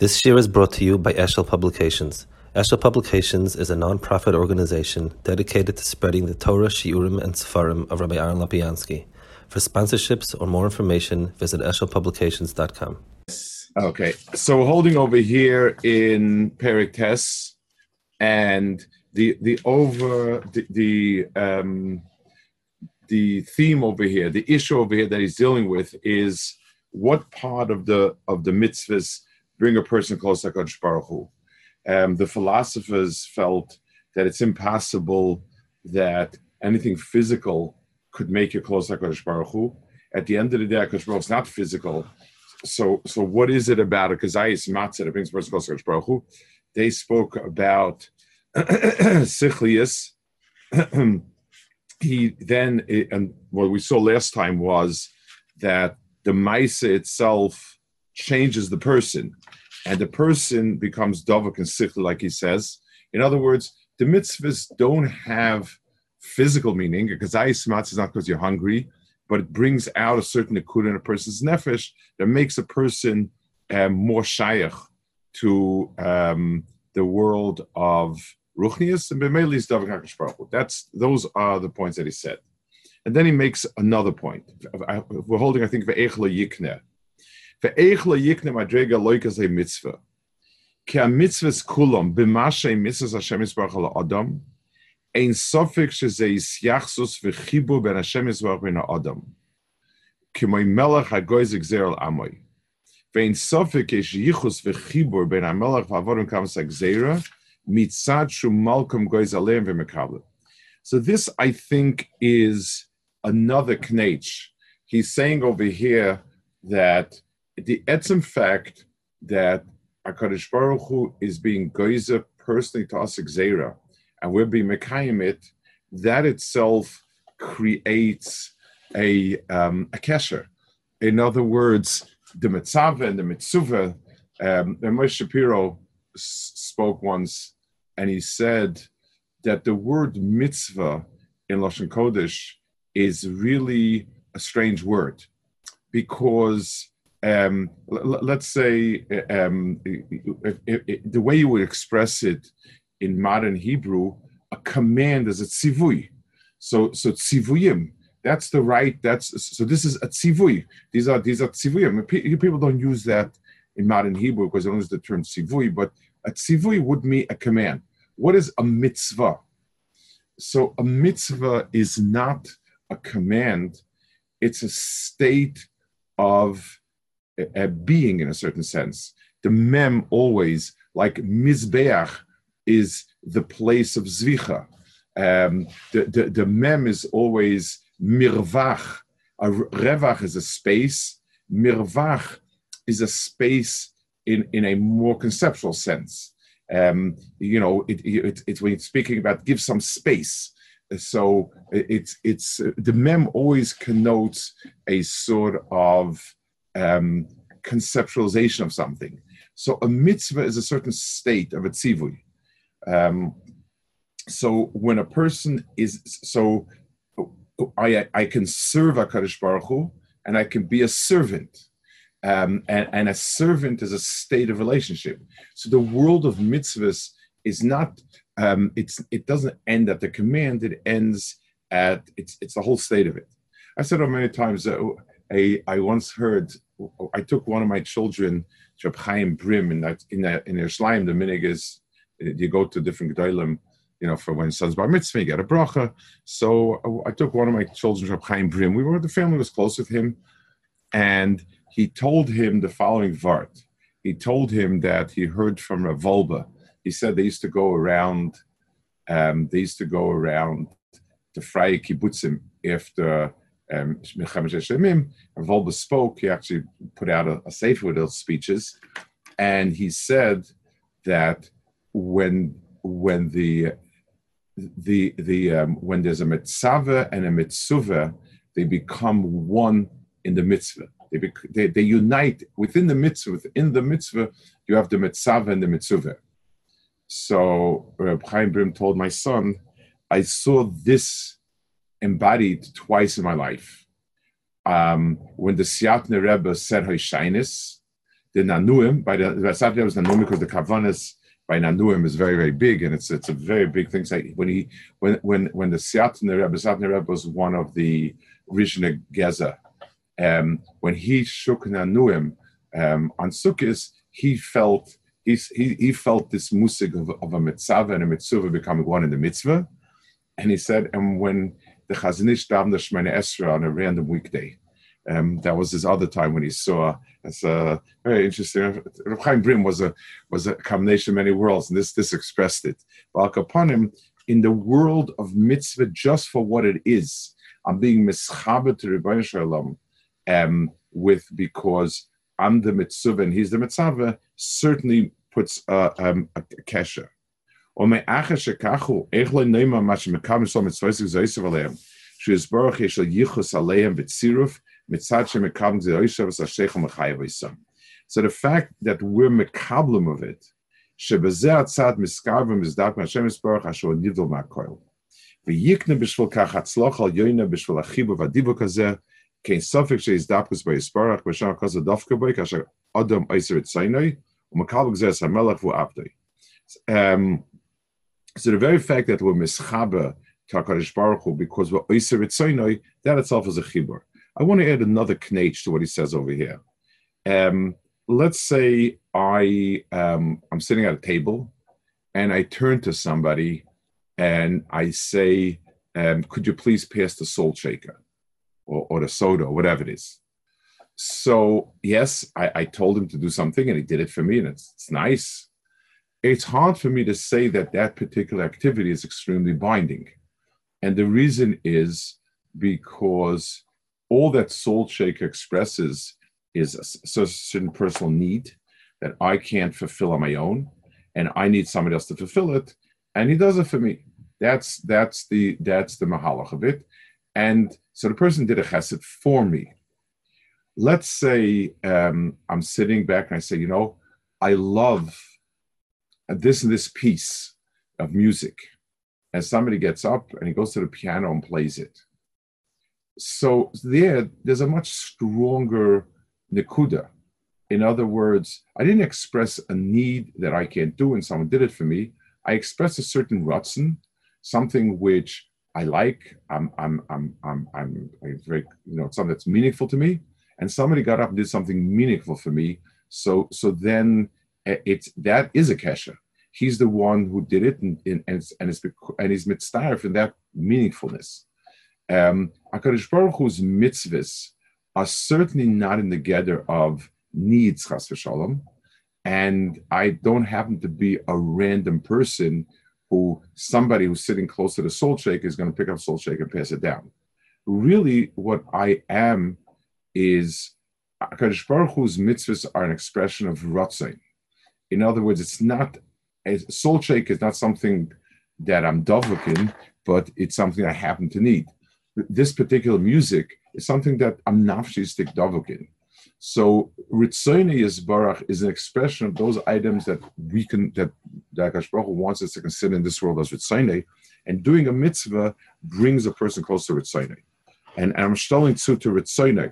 This year is brought to you by Eshel Publications. Eshel Publications is a non-profit organization dedicated to spreading the Torah, Shiurim, and Sefarim of Rabbi Aaron Lopiansky. For sponsorships or more information, visit eshelpublications.com. Okay, so we're holding over here in Perik Tes, and the the over the the, um, the theme over here, the issue over here that he's dealing with is what part of the of the mitzvahs bring a person closer to Kadosh Baruch Hu. Um, the philosophers felt that it's impossible that anything physical could make you close to Kadosh Baruch Hu. At the end of the day, Kadosh Baruch Hu is not physical. So, so what is it about a kazayis matzah that brings a person closer to Kadosh Baruch Hu? They spoke about sichlius. he then, and what we saw last time was that the Maisa itself changes the person, and the person becomes dovak and sichli, like he says. In other words, the mitzvahs don't have physical meaning because ayismatz is not because you're hungry, but it brings out a certain akud in a person's nefesh that makes a person um, more shaykh to um, the world of ruchnius and b'meilis davak That's those are the points that he said. And then he makes another point. We're holding, I think, ve'echla yikne. Ve'echla yikne madrega loika ze mitzvah. Ki a mitzvahs kulam b'mashay mitzvahs Hashem Yisbarach al Adam ein sofik sheze yisyachsus v'chibu ben Hashem Yisbarach ben Adam. Ki moi melech hagoy zegzer al amoy. Ve'in sofik ish yichus v'chibur ben ha-melech v'avorim kamas ha-gzera mitzad shu malkum goyz aleim v'mekablet. So this, I think, is another knech. He's saying over here that the etzem fact that Hakadosh Baruch Hu is being goizer personally to us Zera, and we're being mekayim it, that itself creates a um, a kesher. In other words, the mitzvah and the mitzvah. Um, and Moshe Shapiro spoke once, and he said that the word mitzvah in Lashon Kodesh is really a strange word because um, l- let's say um, the way you would express it in modern Hebrew, a command is a tzivui. So, so tzivuyim, that's the right. That's so. This is a tzivui. These are these are tzivuyim. People don't use that in modern Hebrew because they don't use the term tzivui. But a tzivui would mean a command. What is a mitzvah? So a mitzvah is not a command, it's a state of a, a being in a certain sense. The mem always, like mizbeach, is the place of zvicha. Um, the, the, the mem is always mirvach. A revach is a space. Mirvach is a space in, in a more conceptual sense. Um, you know, it, it, it's when it's speaking about give some space so it's it's the mem always connotes a sort of um, conceptualization of something. So a mitzvah is a certain state of a tzivui. Um, so when a person is so, I I can serve a Kadosh Baruch Hu, and I can be a servant. Um, and, and a servant is a state of relationship. So the world of mitzvahs is not um, it's it doesn't end at the command; it ends at it's it's the whole state of it. I said it many times. Uh, I I once heard I took one of my children to Chaim Brim in that in in Yerushalayim. The minig is you go to different gedolim, you know, for when son's bar mitzvah, you get a bracha. So uh, I took one of my children to Chaim Brim. We were the family was close with him, and he told him the following vart. He told him that he heard from Rav Wolbe he said they used to go around. Um, they used to go around the Freie Kibbutzim after um. And Wolbe spoke. He actually put out a, a sefer with those speeches, and he said that when when the the the um, when there's a mitzvah and a mitzvah, they become one in the mitzvah. They, bec- they, they unite within the mitzvah. Within the mitzvah, you have the mitzvah and the mitzvah. So Reb Chaim Brim told my son, I saw this embodied twice in my life. Um, when the Siatne Rebbe said Hoshainis, the Nanuim, by the Vasavne was Nanuim because the Kavanas by Nanuim is very, very big, and it's it's a very big thing. So when he when when when the Siatner Rebbe, Siatner Rebbe was one of the Rishna Geza, um, when he shook Nanuim um, on Sukkot, he felt he, he felt this musig of, of a mitzvah and a mitzvah becoming one in the mitzvah, and he said, and when the Chazon Ish davened the Shemana Esra on a random weekday, um, that was his other time when he saw. It's uh, very interesting. Reb Chaim Brim was a was a combination of many worlds, and this this expressed it. But upon him, in the world of mitzvah, just for what it is, I'm being mischaber to Rebbeinu Shalom, um, with because I'm the mitzvah and he's the mitzvah, certainly puts uh, um, a, a kesher. So the fact that we're מקבלים of it, שבזה הצד מסקר ומסדק מהשם יסבורך אשר נבדל מהכל. ויקנה בשביל כך הצלוח על יוינה בשביל החיבור והדיבוק הזה, kein suffix is dapus by sparach b'sham kaza dafka boy kasha adam eiser et sainai umakal gzes hamelach vu abdei. Um, so the very fact that we're mischaber takarish baruch Hu because we're eiser et sainai, that itself is a chibur. I want to add another knach to what he says over here. Um, let's say I um, I'm sitting at a table and I turn to somebody and I say, um, "Could you please pass the salt shaker?" or, or the soda or whatever it is. So yes, I, I, told him to do something and he did it for me, and it's, it's nice. It's hard for me to say that that particular activity is extremely binding, and the reason is because all that Salt Shaker expresses is a, a certain personal need that I can't fulfill on my own, and I need somebody else to fulfill it, and he does it for me. That's that's the that's the mahalach of it, and so the person did a chesed for me. Let's say um, I'm sitting back and I say, you know, I love this and this piece of music. And somebody gets up and he goes to the piano and plays it. So there, there's a much stronger nikuda. In other words, I didn't express a need that I can't do and someone did it for me. I expressed a certain rutzen, something which I like. I'm, I'm, I'm, I'm, I'm very, you know, something that's meaningful to me. And somebody got up and did something meaningful for me. So, so then it's that is a kesha. He's the one who did it, and and and it's, and it's and he's mitzvah in that meaningfulness. Um, Hakadosh Baruch Hu's mitzvahs are certainly not in the gather of needs, chas v'shalom, and I don't happen to be a random person who somebody who's sitting close to the salt shake is going to pick up salt shake and pass it down. Really, what I am is Akadosh Baruch Hu's mitzvahs are an expression of rotzain. In other words, it's not a salt shake is not something that I'm dovlokin, but it's something I happen to need. This particular music is something that I'm nafshi stick dovlokin. So Ritzoni Yisbarach is an expression of those items that we can that that Baruch wants us to consider in this world as Ritzoni, and doing a mitzvah brings a person closer to Ritzoni. And, and I'm stalling to to Ritzoni.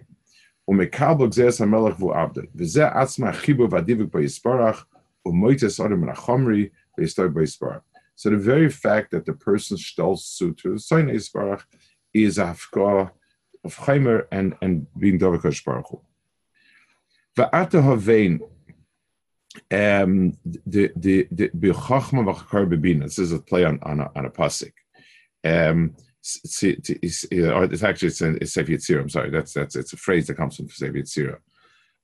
ומקבל גזירס המלך והוא עבדה. וזה עצמה החיבור והדיבוק ביסברach, So the very fact that the person shtels suit is afka of chaimer and and being davakosh baruch. Va'ata havein um, the the the bechachma v'chakar bebina. This is a play on on a, on a pasuk. Um, it's, it's, uh, it's, actually it's a Sefer Yitzir. I'm sorry, that's that's it's a phrase that comes from Sefer Yitzir.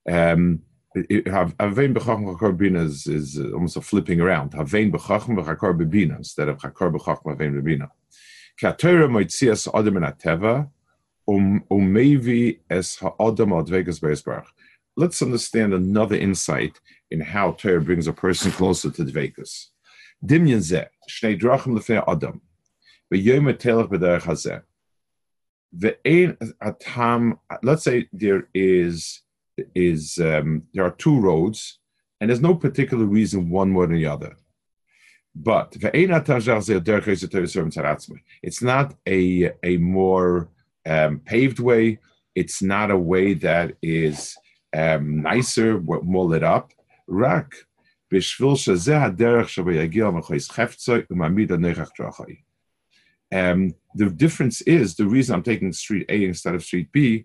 Um, Havein b'chachma v'chakar b'bina is, is almost a flipping around. Havein b'chachma v'chakar b'bina instead of chakar b'chachma havein b'bina. Ki atayra moitzias adam in ateva um umevi es ha'adam al dvegas be'esbarach let's understand another insight in how Torah brings a person closer to Dvekas. Dimyan zeh, shnei drachim lefei adam, v'yom etelech b'derech hazeh. Ve'ein atam, let's say there is, is um, there are two roads, and there's no particular reason one more than the other. But it's not a a more um, paved way. It's not a way that is um, nicer, more lit up. Rak um, the difference is the reason I'm taking street A instead of street B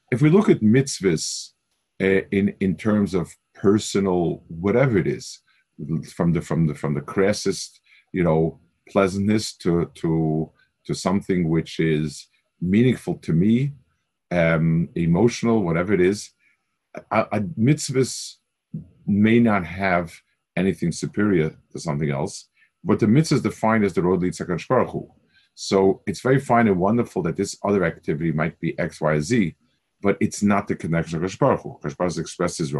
if we look at mitzvahs uh, in, in terms of personal, whatever it is, from the from the from the crassest you know pleasantness to to to something which is meaningful to me um emotional whatever it is a, a mitzvahs may not have anything superior to something else but the mitzvah is defined as the road leads to. So it's very fine and wonderful that this other activity might be X, Y, Z, but it's not the connection of Baruch Hu. Baruch Hu expresses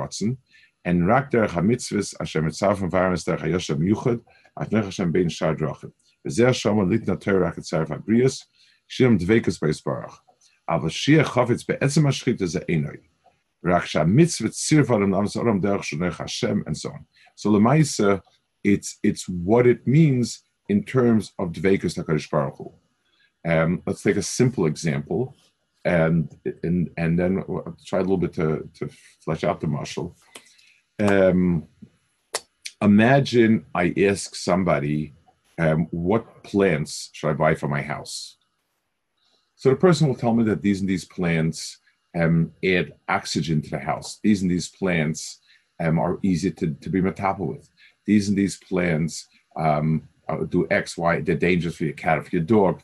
and rak derech ha-mitzvahs asher mitzav from varmas derech ha-yoshem yuchad atnech Hashem bein shar drachim. V'zeh shama litna ter rak etzav ha-brias shim dvekas be'isbarach. Aber shia chafetz be'etzem ha-shchita ze enoi. Rak sha-mitzvah tzir varam namas oram derech shonech Hashem and so on. So lemaisa, it's it's what it means in terms of dvekas HaKadosh Baruch Hu. Um, let's take a simple example, and and and then we'll try a little bit to, to flesh out the muscle um, imagine I ask somebody, um, what plants should I buy for my house? So the person will tell me that these and these plants um, add oxygen to the house. These and these plants um, are easy to, to be metapol with. These and these plants um, uh, do X, Y, they're dangerous for your cat or for your dog,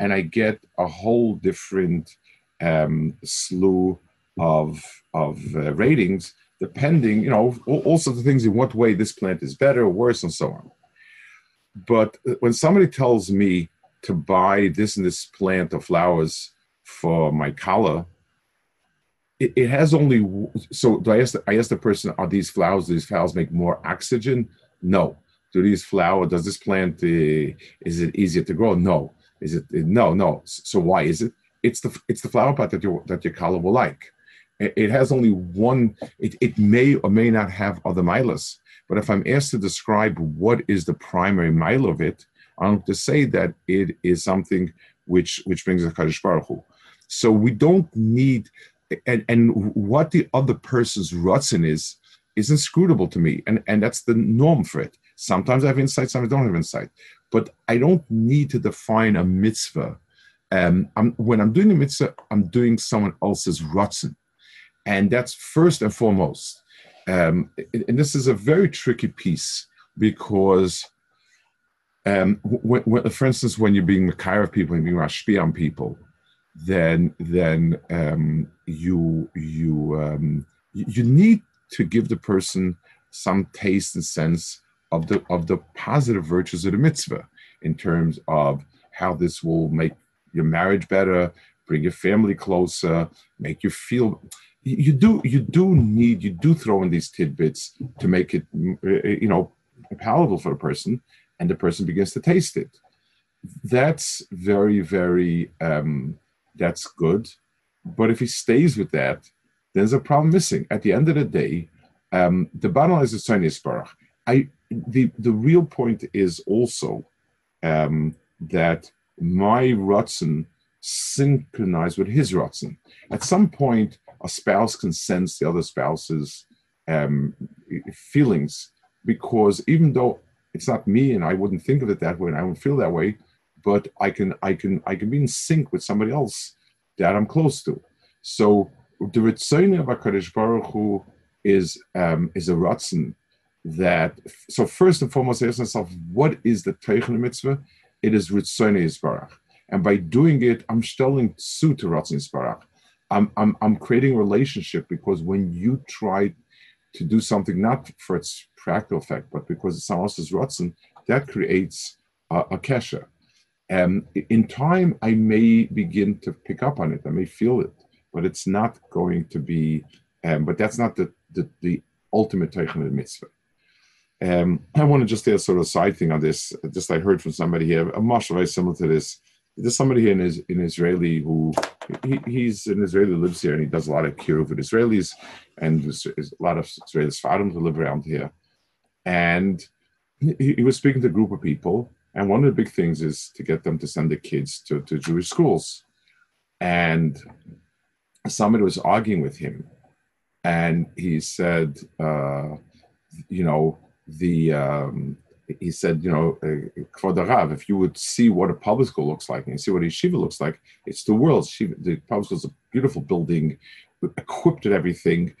and I get a whole different um, slew of, of uh, ratings depending, you know, all, sorts of things in what way this plant is better or worse and so on. But when somebody tells me to buy this and this plant of flowers for my kala, it, it has only so do I ask the, I ask the person, are these flowers, do these flowers make more oxygen? No. Do these flowers, does this plant, uh, is it easier to grow? No. Is it, no, no. So why is it? It's the, it's the flower pot that your, that your kala will like it has only one, it, it may or may not have other milas. But if I'm asked to describe what is the primary mile of it, I'm to say that it is something which which brings a Kaddish Baruch Hu. So we don't need, and, and what the other person's rutzin is, is inscrutable to me. And, and that's the norm for it. Sometimes I have insight, sometimes I don't have insight. But I don't need to define a mitzvah. Um, I'm, when I'm doing a mitzvah, I'm doing someone else's rutzin. And that's first and foremost. Um, and this is a very tricky piece because, um, when, when, for instance, when you're being Makar of people and being Rashbi on people, then then um, you you um, you need to give the person some taste and sense of the of the positive virtues of the mitzvah in terms of how this will make your marriage better, bring your family closer, make you feel you do you do need you do throw in these tidbits to make it uh, you know palatable for the person and the person begins to taste it. That's very very um, that's good. But if he stays with that there's a problem missing. At the end of the day um, the bottom line is the Sparach. I the the real point is also um, that my Rutzen synchronized with his Rutzen. At some point, a spouse can sense the other spouse's um, feelings because even though it's not me and I wouldn't think of it that way and I wouldn't feel that way, but I can I can I can be in sync with somebody else that I'm close to. So the Ritzoni of Hakadosh Baruch Hu is um, is a ratzon that. So first and foremost, I ask myself, what is the Teichen mitzvah? It is Ritzoni Yisbarach, and by doing it, I'm stelling su to Ratzon Yisbarach. I'm, I'm, I'm creating a relationship because when you try to do something not for its practical effect, but because it's someone else's rutzen, that creates a, kesha. Um, in time, I may begin to pick up on it. I may feel it, but it's not going to be Um, but that's not the, the, the ultimate Teichen mitzvah. Um, I want to just add sort of a side thing on this. Just I heard from somebody here, a marshal very similar to this. There's somebody here in, in Israeli who he, he's an Israeli lives here and he does a lot of kiruv with Israelis and there's, there's a lot of Israeli Sfarim who live around here. And he, he, was speaking to a group of people, and one of the big things is to get them to send their kids to, to Jewish schools. And somebody was arguing with him, and he said, uh, you know, the um, he said, you know, for if you would see what a public school looks like and see what a yeshiva looks like, it's the world. the public school is a beautiful building, equipped with everything,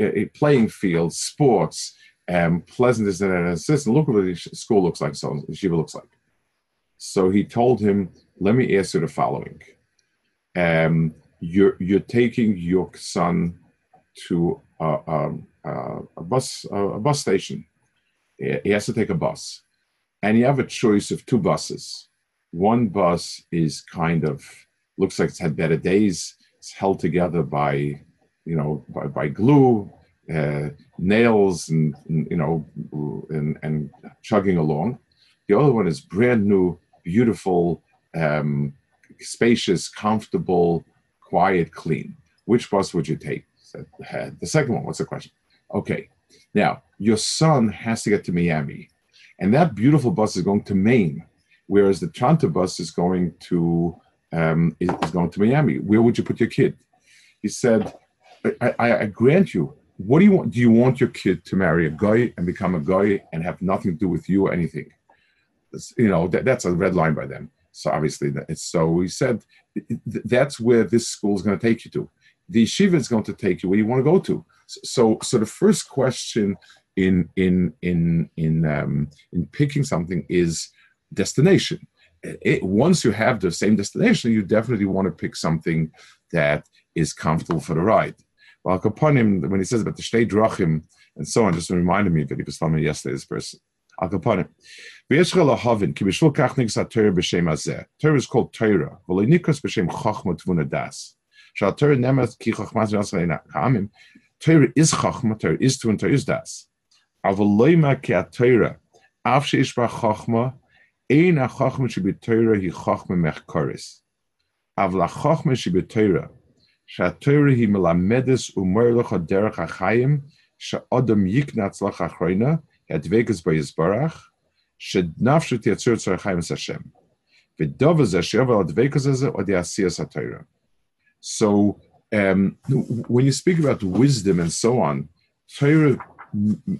a, playing field, sports, um, pleasantness and an assistant. Look what the school looks like, so yeshiva looks like. So he told him, let me ask you the following. Um, you're, you're taking your son to a, a, a bus, a bus station he has to take a bus. And you have a choice of two buses. One bus is kind of looks like it's had better days. It's held together by, you know, by, by glue, uh, nails, and, and, you know, and, and chugging along. The other one is brand new, beautiful, um, spacious, comfortable, quiet, clean. Which bus would you take? Said The second one. What's the question? Okay. Now, your son has to get to Miami, and that beautiful bus is going to Maine, whereas the Toronto bus is going to um, is going to Miami. Where would you put your kid? He said, I, I, I grant you. What do you want? Do you want your kid to marry a guy and become a guy and have nothing to do with you or anything? you know, that, that's a red line by them. So obviously, it's so he said that's where this school is going to take you to. The yeshiva is going to take you where you want to go to. So, so the first question in in in in um, in picking something is destination. It, once you have the same destination, you definitely want to pick something that is comfortable for the ride. Well, him when he says about the Shtei Drachim and so on, just reminded me that he was telling me yesterday, this person. Al Kaponim. Torah is called Torah. V'loinikas b'shem Chachma Tvuna Das. Shal Torah nemet ki Chachma Tvuna Ka'amim. Torah is Chachma, Torah is Tvun, Torah is Das. Avaloima ki Torah. Av sheish ba Chachma, ein a Chachma she be Torah hi Chachma mechkoris. Av la Chachma she be Torah. שהתורה היא מלמדת ומר לך דרך החיים, שאדם יקנץ לך אחרינה, הדבקס ביזברך, שנפשו תייצר צורך את השם. ודוב הזה שיובר על הדבקס הזה עוד יעשייס התורה. so, um, when you speak about wisdom and so on, Torah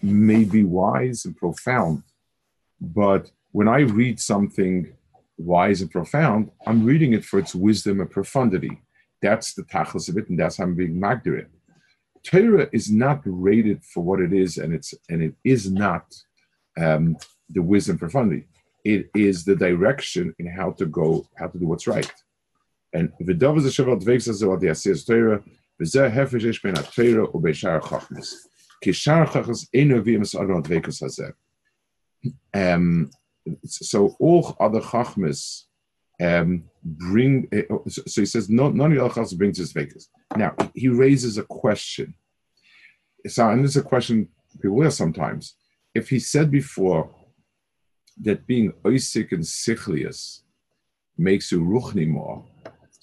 may be wise and profound, but when I read something wise and profound, I'm reading it for its wisdom and profundity. That's the tachlis of it, and that's how I'm being magdir it. Torah is not rated for what it is, and it's and it is not um, the wisdom profundity. It is the direction in how to go, how to do what's right. And v'dav is a shavat veiks what the asiyas Torah v'zeh hefesh ish ben Torah u'beishar chachmas. Kishar chachmas enu v'yim sa'adon veikus hazeh. Um, so all other chachmas um, bring. Uh, so he says, no, none of the brings his vekas. Now he raises a question. So, and this is a question people will sometimes. If he said before that being oisik and sichlius makes you ruchni more,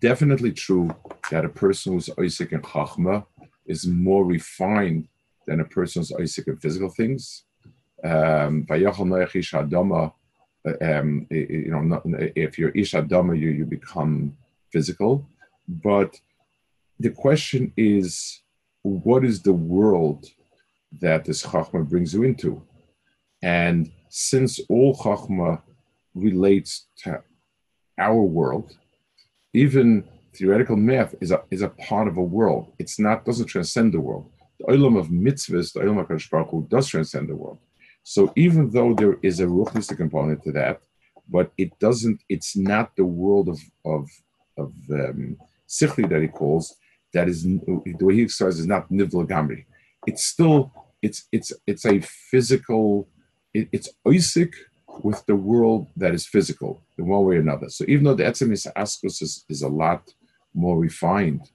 definitely true that a person who's Isaac and Chachma is more refined than a person who's Isaac in physical things. Um, um, you know, if you're Ish Adama, you, you become physical, but the question is, what is the world that this chachma brings you into? And since all chachma relates to our world, even theoretical math is a, is a part of a world. It's not doesn't transcend the world. The olam of mitzvahs, the olam of Baruch Hu, does transcend the world. So even though there is a ruchnistic component to that, but it doesn't. It's not the world of of of um, sichli that he calls. That is the way he expresses is not nivla gamri. It's still it's it's it's a physical. It, it's oisik with the world that is physical in one way or another. So even though the etzemis askus is, is a lot more refined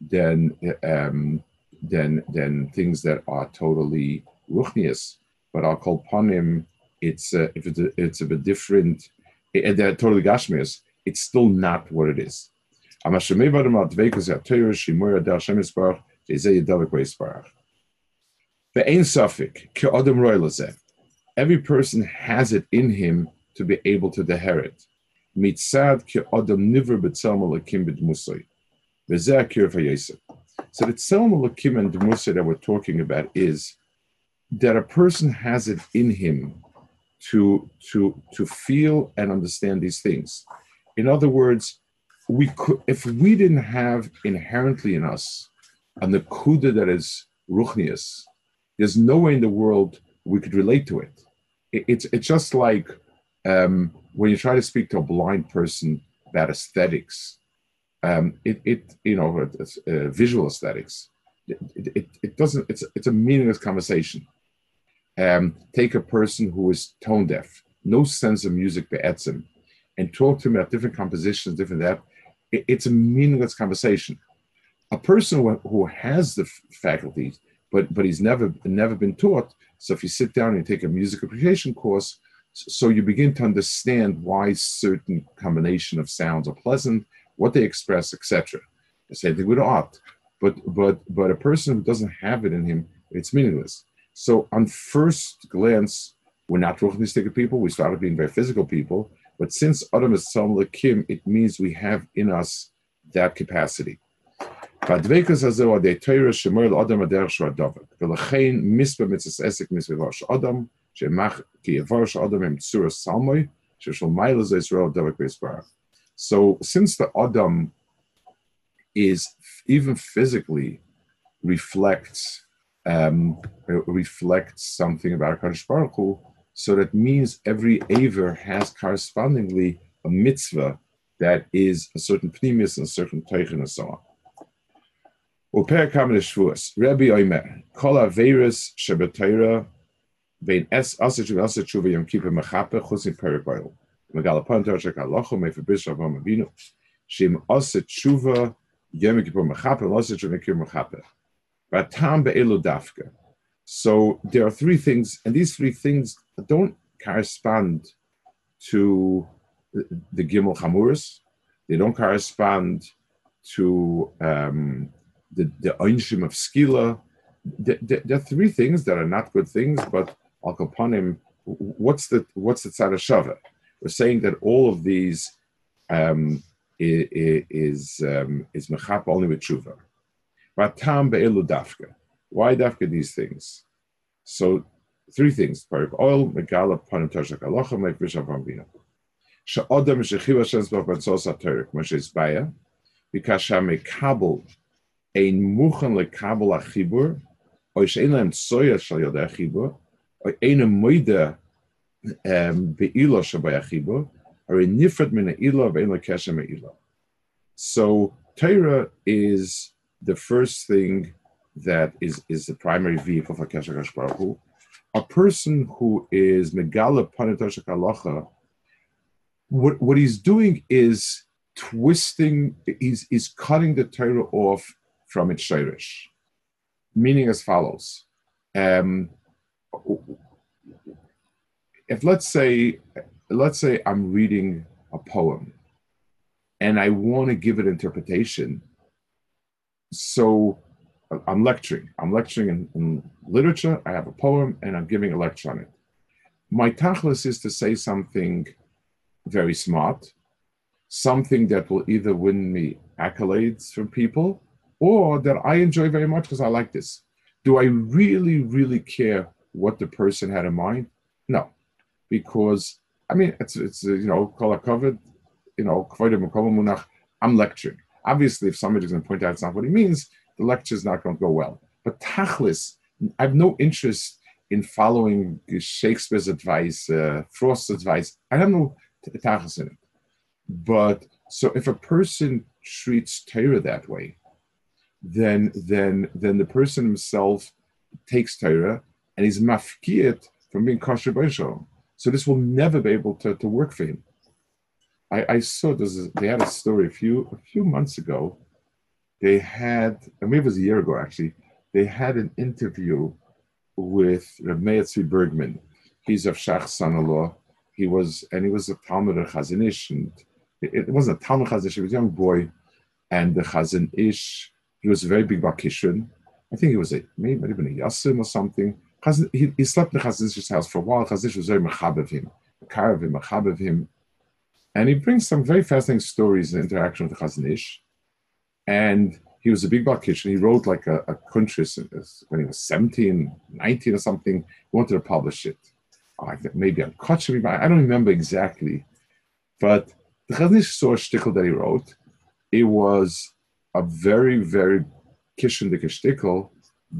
than um, than than things that are totally ruchnius, but I'll call panim. It's uh, if it's a, it's a bit different, and they're totally gashmias. It's still not what it is. Every person has it in him to be able to inherit. Mitzad ki adam niver b'tzelma lakim b'dmusay. V'zeh akir So the tzelma lakim and dmusay that we're talking about is that a person has it in him to to to feel and understand these things. In other words, we could if we didn't have inherently in us a nakuda that is ruchnius, there's no way in the world we could relate to it. it it's it's just like um, when you try to speak to a blind person about aesthetics. Um, it, it you know uh, visual aesthetics. It, it, it doesn't. It's it's a meaningless conversation um, take a person who is tone deaf, no sense of music be'etzim, and talk to him about different compositions, different that, it, it's a meaningless conversation. A person who, who has the faculties, but but he's never never been taught. So if you sit down and take a music appreciation course, so you begin to understand why certain combination of sounds are pleasant, what they express, etc. The same thing with art. But but but a person who doesn't have it in him, it's meaningless. So on first glance, we're not ruchnistic people. We started being very physical people. But since Adam is Kim, it means we have in us that capacity. והדבקוס הזה הוא הדי תוירה שמור לאדם הדרך שהוא הדבק. ולכן מספר מצס עסק מספר דבר של אדם, שמח כי יבר של אדם הם צורה סלמוי, ששל מיילה זה ישראל דבק ויסברך. So since the Adam is even physically reflects um, reflects something about Kadosh Baruch Hu, so that means every Aver has correspondingly a mitzvah that is a certain pneumis and a certain teichen and so on. Uper kamen shvuas. Rabbi Oimer, kol averis shebetayra vein es asa tshuva asa tshuva yom kippur mechape chusin perik oil. Megala pantar shek halacha mefabish avinu. Shim kippur mechape. So there are three things, and these three things don't correspond to the Gimel Chamuris. They don't correspond to um, the, the Einshim of Skila. There, are three things that are not good things, but Al Kapanim, what's the what's the tzad shava? We're saying that all of these um, is um, is mechap only with tshuva. Matam be'elu dafka. Why dafka these things? So three things. Parik oil, megala, panim tashak alocha, mek bisham bambina. Sha'odam shechiva shenzbach batzos atarik, moshe isbaya, because mekabel ein muchen lekabel achibur, oi shein lem tsoya shal yodei achibur, oi ein moide be'ilo shabay achibur, or nifrat min ilo ve'in lekeshem ilo. So Torah is the first thing that is, is the primary vehicle for Kesher Hu, a person who is Megala Panitoshak Alocha, what, what he's doing is twisting, he's, he's cutting the Torah off from its Shirish, meaning as follows. Um, if let's say, let's say I'm reading a poem and I want to give it interpretation, so I'm lecturing. I'm lecturing in, in, literature. I have a poem and I'm giving a lecture on it. My tachlis is to say something very smart, something that will either win me accolades from people or that I enjoy very much because I like this. Do I really, really care what the person had in mind? No, because I mean, it's, it's you know, it covered, you know, I'm lecturing. Obviously, if somebody's going to point out it's not what he means, the lecture is not going to go well. But Tachlis, I have no interest in following Shakespeare's advice, uh, Frost's advice. I have no Tachlis in it. But so if a person treats Torah that way, then then then the person himself takes Torah and he's mafkiyat from being kosher b'ishol. So this will never be able to, to work for him. I, I saw this. They had a story a few a few months ago. They had, I maybe it was a year ago actually. They had an interview with Reb Meir Bergman. He's of Shach son-in-law. He was, and he was a Talmud of Chazon Ish, and it, it wasn't a Talmud Chazon Ish. He was a young boy, and the Chazon Ish. He was a very big Bakishrin. I think he was a maybe even a Yasim or something. He, he slept in Chazon Ish's house for a while. Chazon Ish was very machab of him, of him, machab of him. And he brings some very fascinating stories and interaction with the Chazon Ish. And he was a big Bakishrin. He wrote like a, a kuntris uh, when he was 17, 19 or something. He wanted to publish it. Oh, I think maybe on Kotchevi, I don't remember exactly. But the Chazon Ish saw a shtickle that he wrote. It was a very, very kishendik shtickle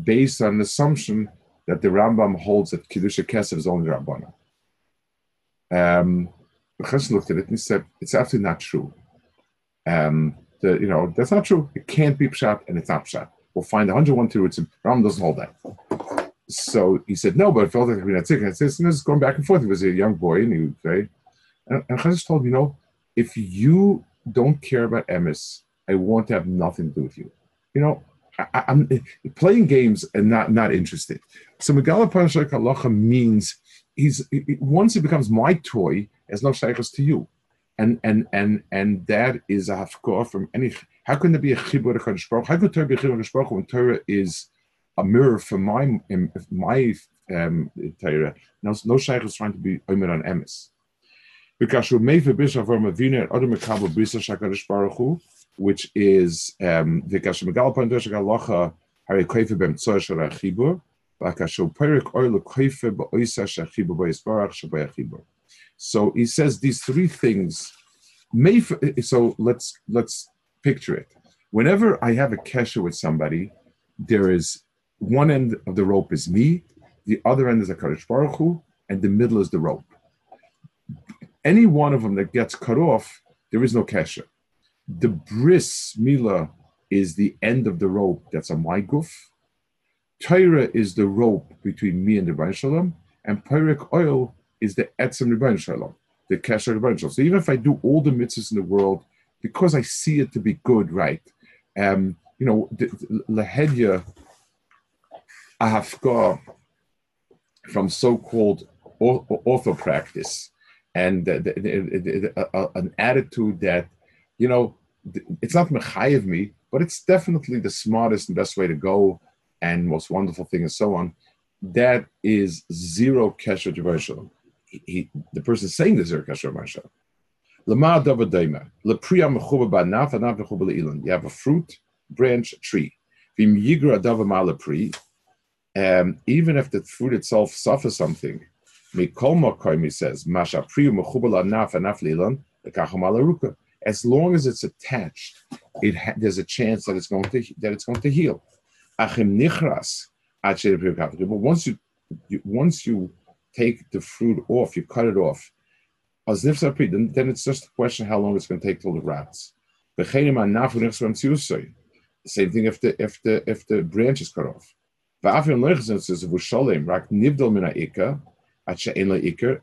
based on an assumption that the Rambam holds that Kiddusha Kesef is only Rabbana. Um, the Chazon looked at it and said, it's absolutely not true. Um, the, you know, that's not true. It can't be pshat, and it's not pshat. We'll find 101 through terutzim. Ram doesn't hold that. So he said, no, but it felt like we had sick. And this is going back and forth. He was a young boy, and he would say, and, and Chazon told you know, if you don't care about emes, I want to have nothing to do with you. You know, I, am playing games and not not interested. So Megala Parashak Halacha means he's once it becomes my toy, as no shaykhs to you and and and and that is a hafkor from any. How can there be a chibur Hakadosh Baruch? How could Torah be a chibur Baruch when Torah is a mirror for my my um, Torah? No, no shaykh is trying to be omer on emes. Because meife bishaf or mavina other mekabel brisa Hakadosh Baruch which is um. So he says these three things. So let's let's picture it. Whenever I have a kesha with somebody, there is one end of the rope is me, the other end is a Kadosh Baruch Hu, and the middle is the rope. Any one of them that gets cut off, there is no kesha. The bris mila is the end of the rope that's a my guf. Torah is the rope between me and the Baruch Shalom, and Pyric oil is the etzem rebbein shalom, the kesher rebbein shalom. So even if I do all the mitzvahs in the world, because I see it to be good, right? Um, you know, lahedya ahafka from so-called author practice and the, the, the, an attitude that, you know, it's not mechayev me, but it's definitely the smartest and best way to go and most wonderful thing and so on. That is zero kesher to he, the person saying the zero Kasher Marsha. Lama Davadaima, Lepriya Mechuba Banaf, Anaf Mechuba Leilan. You have a fruit, branch, tree. Um, even if the fruit itself suffers something, Mokoimi says, As long as it's attached, it ha- there's a chance that it's going to that it's going to heal. Achim Nichras, but once you, you once you take the fruit off, you cut it off. Then, then it's just a question how long it's going to take till the rats. The same thing if the if the if the branch is cut off.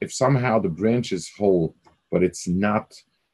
If somehow the branch is whole, but it's not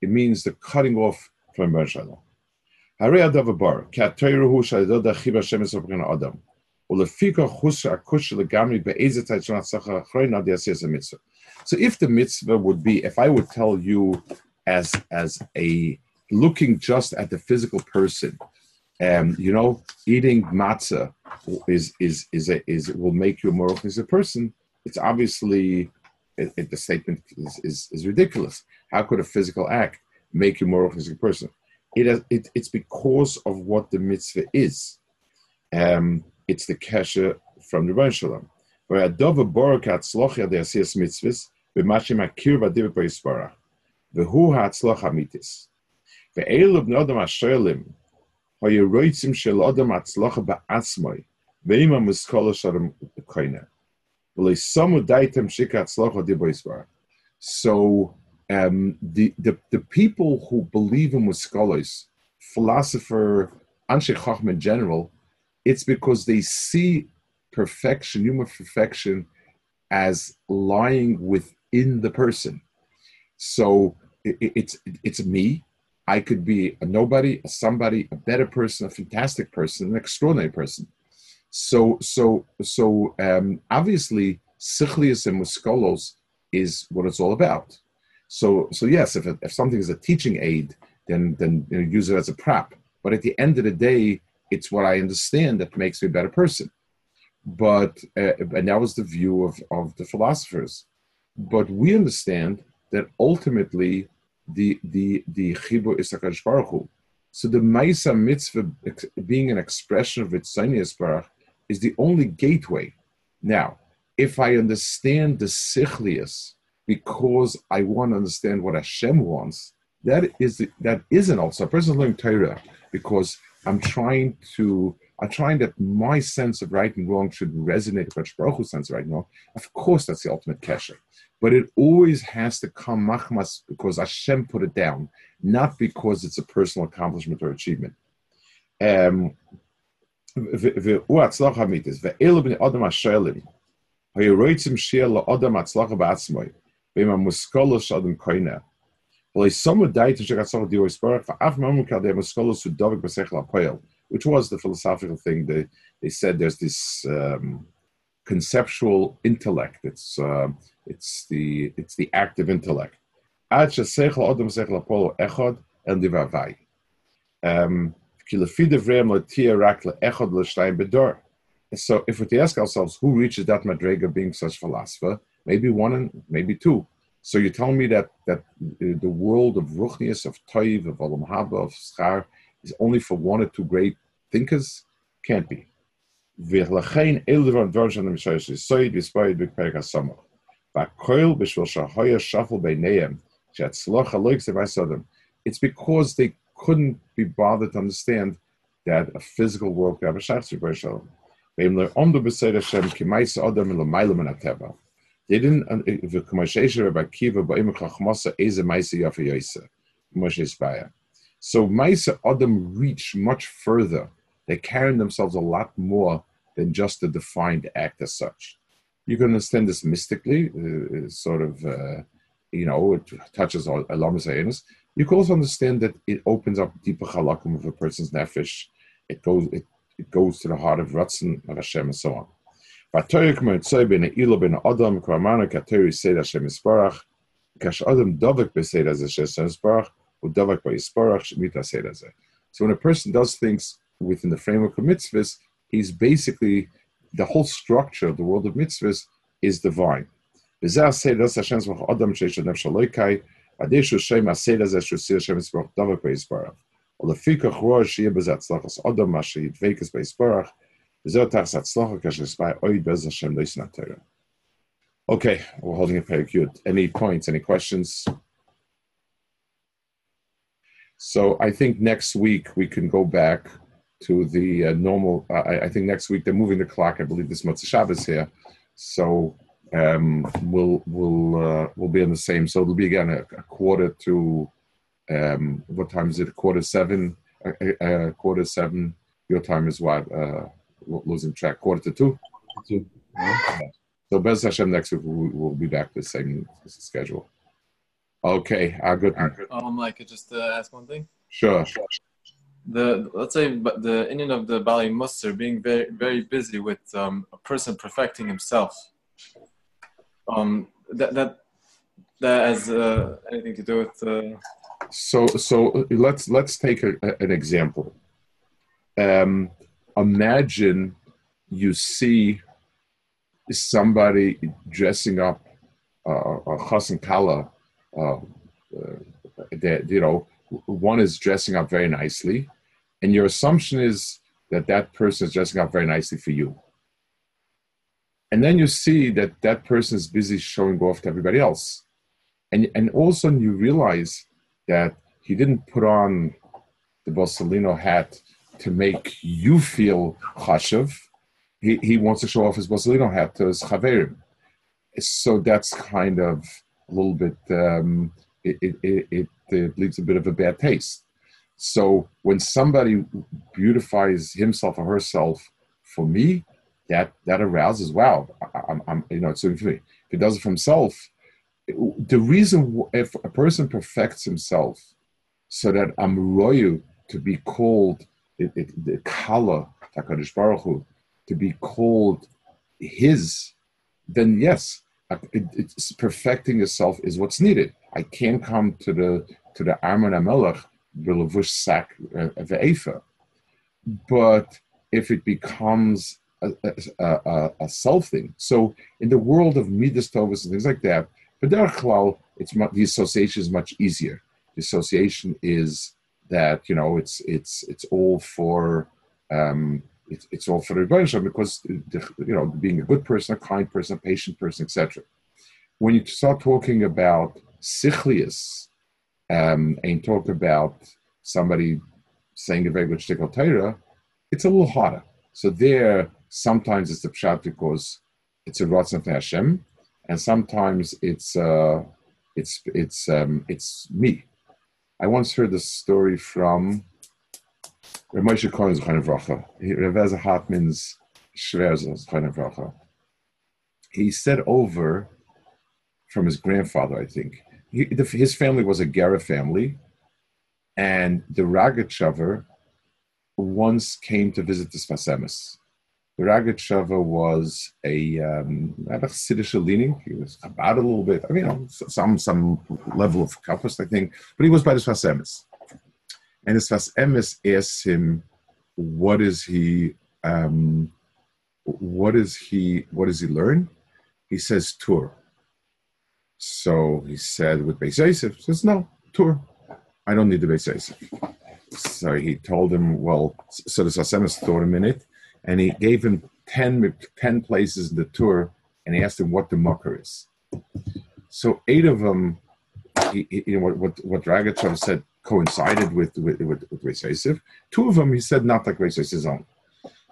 עיקורס תיקורס, achas koyim kippur vas ayim kippur. In other words, the creases, it means the cutting off from Mershalo. Harei adav bar, ki atayru hu shadod achiba shemes of adam. So if the mitzvah would be, if I would tell you as as a looking just at the physical person, um, you know, eating matzah is is is a, is will make you a more authentic person, it's obviously it, it, the statement is, is, is ridiculous. How could a physical act make you more authentic person? It, has, it it's because of what the mitzvah is. Um, it's the kesha from the Rebbe Shalom. Where a dove borok hatzlocha de asiyas mitzvahs b'mashim akir v'adiv b'yispara. V'hu hatzlocha mitis. Ve'elu b'nodam ashelim ha'yeroitzim shel odam koina. Daitem. So um, the, the, the people who believe in scholars, philosopher, Anshe Chacham in general, it's because they see perfection, human perfection, as lying within the person. So it, it's it's me. I could be a nobody, a somebody, a better person, a fantastic person, an extraordinary person. So so so um, obviously, sichlius and muskolos is what it's all about. So so yes, if if something is a teaching aid, then then you know, use it as a prop. But at the end of the day, it's what I understand that makes me a better person. But uh, and that was the view of, of the philosophers. But we understand that ultimately the the the is Baruch Hu. So the Maisa mitzvah being an expression of Ritzonius Baruch is the only gateway. Now, if I understand the sichlius because I want to understand what Hashem wants, that is that isn't also a person learning Torah because I'm trying to, I'm trying that my sense of right and wrong should resonate with Baruch sense of right and wrong. Of course, that's the ultimate kesher. But it always has to come machmas because Hashem put it down, not because it's a personal accomplishment or achievement. Um, which was the philosophical thing. They, they said there's this um, conceptual intellect. It's, uh, it's, the, it's the active intellect. Um, so if we ask ourselves who reaches that madrega being such philosopher, maybe one and maybe two. So you're telling me that that uh, the world of Ruchnias, of Toiv, of Olam Haba, of Schar is only for one or two great thinkers? Can't be. It's because they couldn't be bothered to understand that a physical world could have a shachzik they didn't. So Maisa Adam reached much further. They carry themselves a lot more than just a defined act as such. You can understand this mystically, uh, uh sort of, uh, you know, it touches all. Alam You can also understand that it opens up deeper halakum of a person's nefesh. It goes, it, it goes to the heart of Ratzon of Hashem and so on. V'atorik moitzoi b'nei ilo b'nei odom k'vamanu k'atori seid kash odom dovek b'seid hazeh sheshem Yisborach u'dovek b'yisborach shemit. So when a person does things within the framework of mitzvahs, he's basically, the whole structure of the world of mitzvahs is divine. V'zeh seid hazeh Hashem Yisborach odom adeshu shem ha'seid hazeh shusir Hashem Yisborach dovek b'yisborach. Olafikach roa shiyeh b'zeh atzlachas odom Okay, we're holding a very good. Any points, any questions? So I think next week we can go back to the uh, normal. Uh, I, I, think next week they're moving the clock. I believe this Motzei Shabbos here, so um, we'll we'll uh, we'll be in the same. So it'll be again a, a quarter to um, what time is it? Quarter seven. A, quarter seven. Your time is what? Losing track. Quarter to two. two. So Bez Hashem next week we'll, we'll be back to the same schedule. Okay, good. Uh, good. Um, I could just uh, ask one thing. Sure. The let's say the Indian of the Bali Musser being very very busy with um, a person perfecting himself. Um, that that that has uh, anything to do with. Uh... So so let's let's take a, a, an example. Um, imagine you see somebody dressing up uh, a chas and kala, uh, uh, that, you know, one is dressing up very nicely, and your assumption is that that person is dressing up very nicely for you. And then you see that that person is busy showing off to everybody else. And, and all of a sudden you realize that he didn't put on the Borsalino hat to make you feel chashav. He, he wants to show off his hat to his chaverim. So that's kind of a little bit, um, it, it, it, it leaves a bit of a bad taste. So when somebody beautifies himself or herself for me, that that arouses wow. I'm, I'm you know it's for me. If he does it for himself, the reason if a person perfects himself so that I'm royu to be called it, it, the kala Takadish Baruch Hu, to be called his, then yes, it, it's perfecting yourself is what's needed. I can't come to the to the Armon Amelech b'levush sak ve'efa. Uh, but if it becomes a, a, a, a, self thing, so in the world of midas tovas and things like that, but it's the association is much easier. The association is that you know it's it's it's all for um, it's, it's all for the because you know being a good person, a kind person, a patient person, etc. When you start talking about sichlius um, and talk about somebody saying a very good shtickle Torah, it's a little harder. So there, sometimes it's the pshat because it's a ratzon Hashem, and sometimes it's uh, it's it's um, it's me. I once heard this story from Rav Moshe Cohen's Vracha. Rav Hartman's Shver's Vracha. He said over from his grandfather, I think, he, the, his family was a Gera family, and the Rogatchover once came to visit the Sfas The was a um, had leaning. He was about a little bit. I mean, you know, some some level of kappas, I think, but he was by the Sfas Emes. And the Sfas Emes asks him, "What is he? Um, what is he? What does he learn?" He says, "Tour." So he said with Beis Yosef, says, no, tour. I don't need the Beis Yosef. So he told him, well, so the Sfas Emes thought a minute, and he gave him 10, 10 places in the tour, and he asked him what the mucker is. So eight of them, he, he, you know, what, what, Rogatchover said coincided with, with, with, with Two of them, he said not like Beis Yosef's own.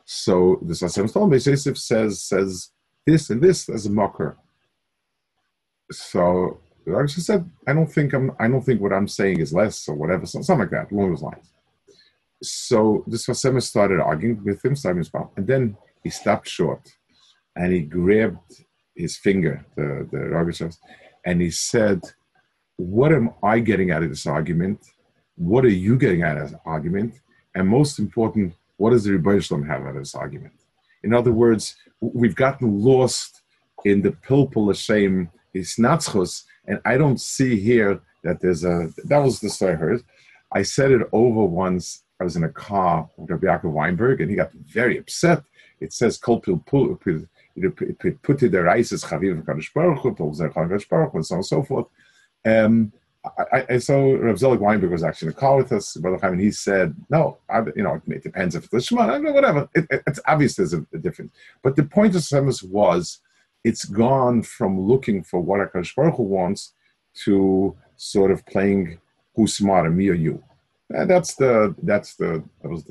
So the told him, Beis says, says this and this as a mucker so I said, I don't think I'm, I don't think what I'm saying is less or whatever, something like that, along those lines. So this Sfas Emes started arguing with him, starting his and then he stopped short, and he grabbed his finger, the the Rogatchover, and he said, "What am I getting out of this argument? What are you getting out of this argument? And most important, what does the Rebbe have out of this argument? In other words, we've gotten lost in the pilpul shame is natzchus, and I don't see here that there's a. That was the story I heard. I said it over once. I was in a car with Rabbi Yaakov Weinberg, and he got very upset. It says kol pil put to the rices chaviv kadosh baruch hu, kadosh baruch and so on and so forth. Um, I, I, saw Rav Zelig Weinberg was actually in the car with us, Brother Chaim, and he said, "No, I, you know, it depends if it's Shema, whatever. It, it, it's obvious there's a, a, difference." But the point of Semis was it's gone from looking for what Akash Baruch Hu wants to sort of playing who's smarter, me or you. That's the that's the that was the